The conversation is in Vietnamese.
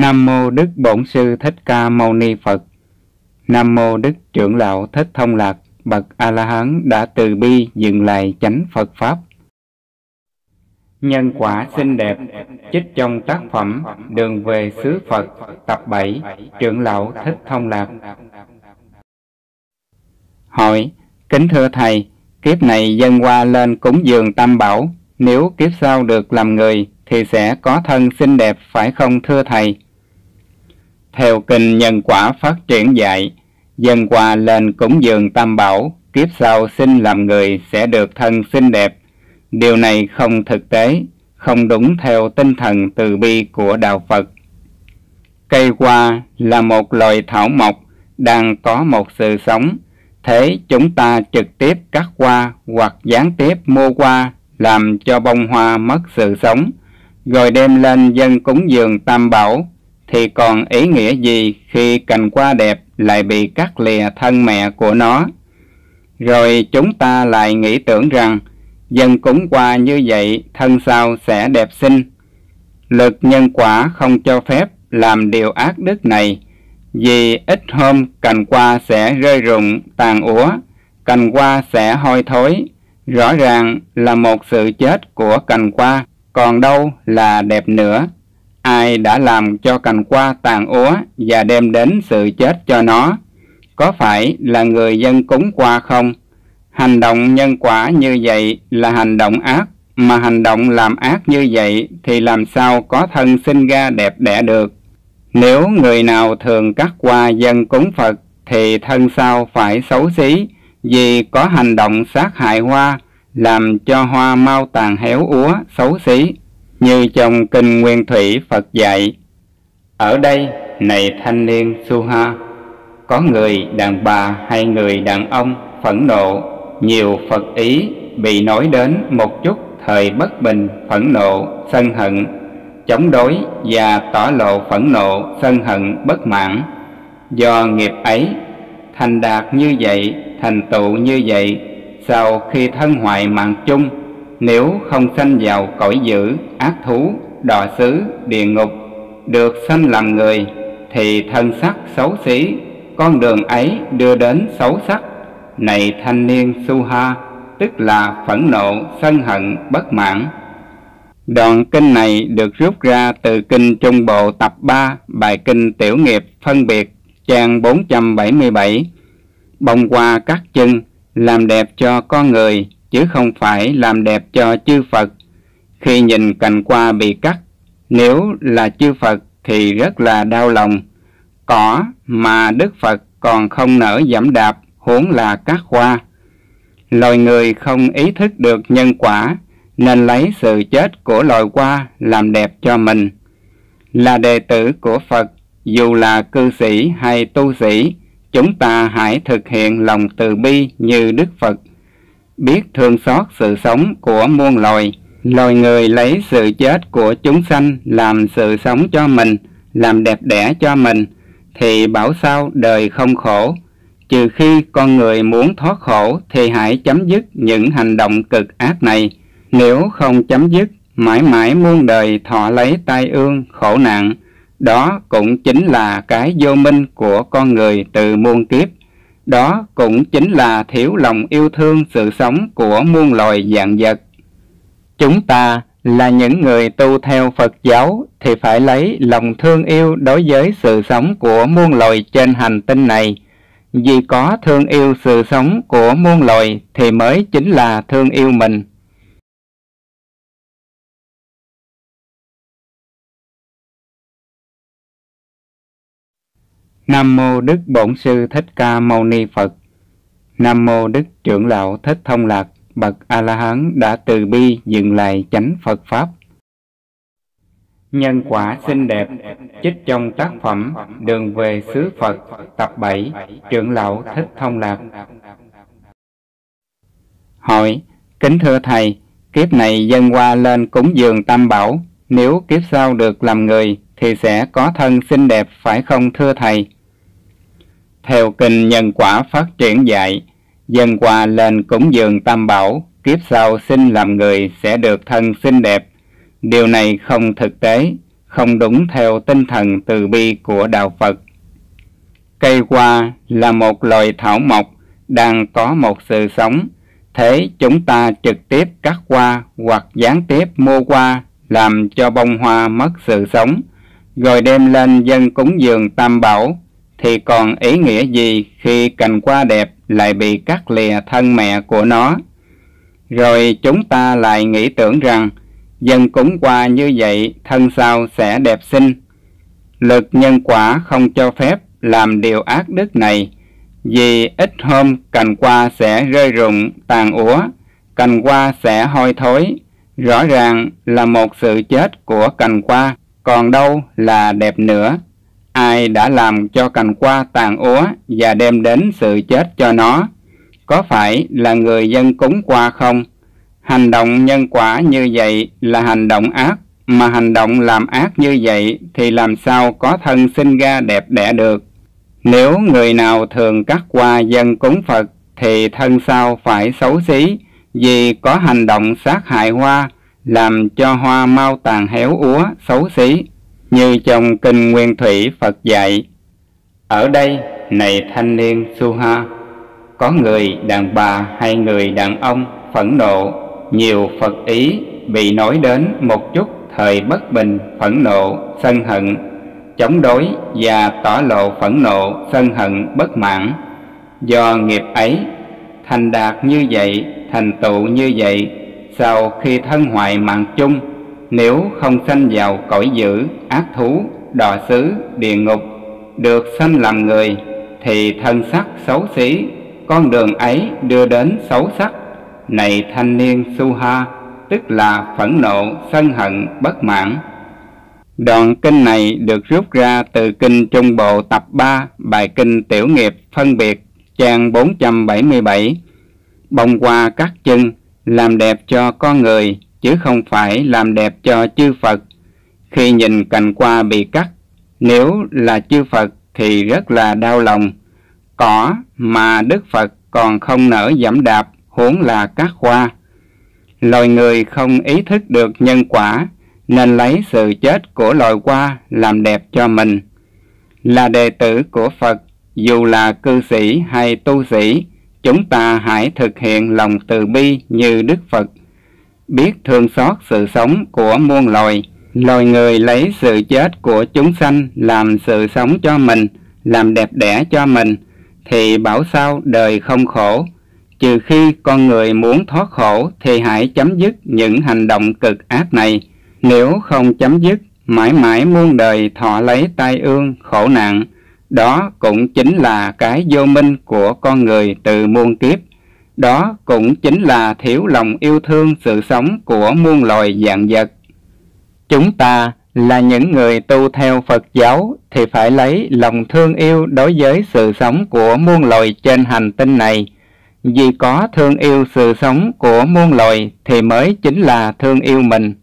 Nam mô Đức Bổn Sư Thích Ca Mâu Ni Phật. Nam mô Đức Trưởng lão Thích Thông Lạc, bậc A La Hán đã từ bi dừng lại chánh Phật pháp. Nhân quả xinh đẹp, trích trong tác phẩm Đường về xứ Phật, tập 7, Trưởng lão Thích Thông Lạc. Hỏi, kính thưa thầy, kiếp này dân qua lên cúng dường Tam Bảo, nếu kiếp sau được làm người thì sẽ có thân xinh đẹp phải không thưa thầy? Theo kinh nhân quả phát triển dạy, dân qua lên cúng dường tam bảo, kiếp sau sinh làm người sẽ được thân xinh đẹp. Điều này không thực tế, không đúng theo tinh thần từ bi của Đạo Phật. Cây hoa là một loài thảo mộc đang có một sự sống, thế chúng ta trực tiếp cắt hoa hoặc gián tiếp mua hoa làm cho bông hoa mất sự sống, rồi đem lên dân cúng dường tam bảo thì còn ý nghĩa gì khi cành hoa đẹp lại bị cắt lìa thân mẹ của nó. Rồi chúng ta lại nghĩ tưởng rằng dân cúng qua như vậy thân sau sẽ đẹp xinh. Lực nhân quả không cho phép làm điều ác đức này, vì ít hôm cành hoa sẽ rơi rụng tàn úa, cành hoa sẽ hôi thối, rõ ràng là một sự chết của cành hoa, còn đâu là đẹp nữa. Ai đã làm cho cành hoa tàn úa và đem đến sự chết cho nó? Có phải là người dân cúng qua không? Hành động nhân quả như vậy là hành động ác, mà hành động làm ác như vậy thì làm sao có thân sinh ra đẹp đẽ được? Nếu người nào thường cắt qua dân cúng Phật thì thân sau phải xấu xí vì có hành động sát hại hoa, làm cho hoa mau tàn héo úa, xấu xí như trong kinh Nguyên Thủy Phật dạy. Ở đây, này thanh niên Suha, có người đàn bà hay người đàn ông phẫn nộ, nhiều Phật ý bị nói đến một chút thời bất bình, phẫn nộ, sân hận, chống đối và tỏ lộ phẫn nộ, sân hận, bất mãn. Do nghiệp ấy, thành đạt như vậy, thành tựu như vậy, sau khi thân hoại mạng chung, nếu không sanh vào cõi dữ, ác thú, đọa xứ, địa ngục, được sanh làm người, thì thân sắc xấu xí, con đường ấy đưa đến xấu sắc. Này thanh niên Suha, tức là phẫn nộ, sân hận, bất mãn. Đoạn kinh này được rút ra từ kinh Trung Bộ tập 3, bài kinh Tiểu Nghiệp phân biệt, trang 477. Bông qua các chân, làm đẹp cho con người, chứ không phải làm đẹp cho chư Phật. Khi nhìn cành hoa bị cắt, nếu là chư Phật thì rất là đau lòng. Cỏ mà Đức Phật còn không nở giảm đạp, huống là cắt hoa. Loài người không ý thức được nhân quả, nên lấy sự chết của loài hoa làm đẹp cho mình. Là đệ tử của Phật, dù là cư sĩ hay tu sĩ, chúng ta hãy thực hiện lòng từ bi như Đức Phật biết thương xót sự sống của muôn loài. Loài người lấy sự chết của chúng sanh làm sự sống cho mình, làm đẹp đẽ cho mình, thì bảo sao đời không khổ. Trừ khi con người muốn thoát khổ thì hãy chấm dứt những hành động cực ác này. Nếu không chấm dứt, mãi mãi muôn đời thọ lấy tai ương, khổ nạn. Đó cũng chính là cái vô minh của con người từ muôn kiếp. Đó cũng chính là thiếu lòng yêu thương sự sống của muôn loài dạng vật. Chúng ta là những người tu theo Phật giáo thì phải lấy lòng thương yêu đối với sự sống của muôn loài trên hành tinh này. Vì có thương yêu sự sống của muôn loài thì mới chính là thương yêu mình. Nam mô Đức Bổn Sư Thích Ca Mâu Ni Phật. Nam mô Đức Trưởng lão Thích Thông Lạc, bậc A La Hán đã từ bi dừng lại chánh Phật pháp. Nhân quả xinh đẹp, trích trong tác phẩm Đường về xứ Phật, tập 7, Trưởng lão Thích Thông Lạc. Hỏi, kính thưa thầy, kiếp này dân qua lên cúng dường Tam Bảo, nếu kiếp sau được làm người thì sẽ có thân xinh đẹp phải không thưa thầy? Theo kinh nhân quả phát triển dạy, dân qua lên cúng dường tam bảo, kiếp sau sinh làm người sẽ được thân xinh đẹp. Điều này không thực tế, không đúng theo tinh thần từ bi của Đạo Phật. Cây hoa là một loài thảo mộc đang có một sự sống, thế chúng ta trực tiếp cắt hoa hoặc gián tiếp mua hoa làm cho bông hoa mất sự sống, rồi đem lên dân cúng dường tam bảo, thì còn ý nghĩa gì khi cành hoa đẹp lại bị cắt lìa thân mẹ của nó? Rồi chúng ta lại nghĩ tưởng rằng dân cúng qua như vậy thân sau sẽ đẹp xinh. Lực nhân quả không cho phép làm điều ác đức này, vì ít hôm cành hoa sẽ rơi rụng tàn úa, cành hoa sẽ hôi thối, rõ ràng là một sự chết của cành hoa, còn đâu là đẹp nữa. Ai đã làm cho cành hoa tàn úa và đem đến sự chết cho nó? Có phải là người dân cúng qua không? Hành động nhân quả như vậy là hành động ác, mà hành động làm ác như vậy thì làm sao có thân sinh ra đẹp đẽ được. Nếu người nào thường cắt qua dân cúng Phật thì thân sau phải xấu xí vì có hành động sát hại hoa, làm cho hoa mau tàn héo úa, xấu xí, như trong Kinh Nguyên Thủy Phật dạy. Ở đây, này thanh niên Suha, có người đàn bà hay người đàn ông phẫn nộ nhiều Phật ý bị nói đến một chút thời bất bình, phẫn nộ, sân hận, chống đối và tỏ lộ phẫn nộ, sân hận, bất mãn. Do nghiệp ấy, thành đạt như vậy, thành tựu như vậy, sau khi thân hoại mạng chung, nếu không sanh vào cõi dữ, ác thú, đọa xứ, địa ngục, được sanh làm người, thì thân sắc xấu xí, con đường ấy đưa đến xấu sắc này thanh niên Suha, tức là phẫn nộ, sân hận, bất mãn. Đoạn kinh này được rút ra từ kinh Trung Bộ tập 3, bài kinh Tiểu nghiệp phân biệt, trang 477. Bông qua các chân, làm đẹp cho con người, chứ không phải làm đẹp cho chư Phật. Khi nhìn cành hoa bị cắt, nếu là chư Phật thì rất là đau lòng. Cỏ mà Đức Phật còn không nở giảm đạp huống là các hoa Loài người không ý thức được nhân quả, nên lấy sự chết của loài hoa làm đẹp cho mình. Là đệ tử của Phật, dù là cư sĩ hay tu sĩ, chúng ta hãy thực hiện lòng từ bi như Đức Phật, biết thương xót sự sống của muôn loài. Loài người lấy sự chết của chúng sanh làm sự sống cho mình, làm đẹp đẽ cho mình, thì bảo sao đời không khổ, Trừ khi con người muốn thoát khổ thì hãy chấm dứt những hành động cực ác này. Nếu không chấm dứt, mãi mãi muôn đời thọ lấy tai ương, khổ nạn. Đó cũng chính là cái vô minh của con người từ muôn kiếp. Đó cũng chính là thiếu lòng yêu thương sự sống của muôn loài dạng vật. Chúng ta là những người tu theo Phật giáo thì phải lấy lòng thương yêu đối với sự sống của muôn loài trên hành tinh này vì có thương yêu sự sống của muôn loài thì mới chính là thương yêu mình.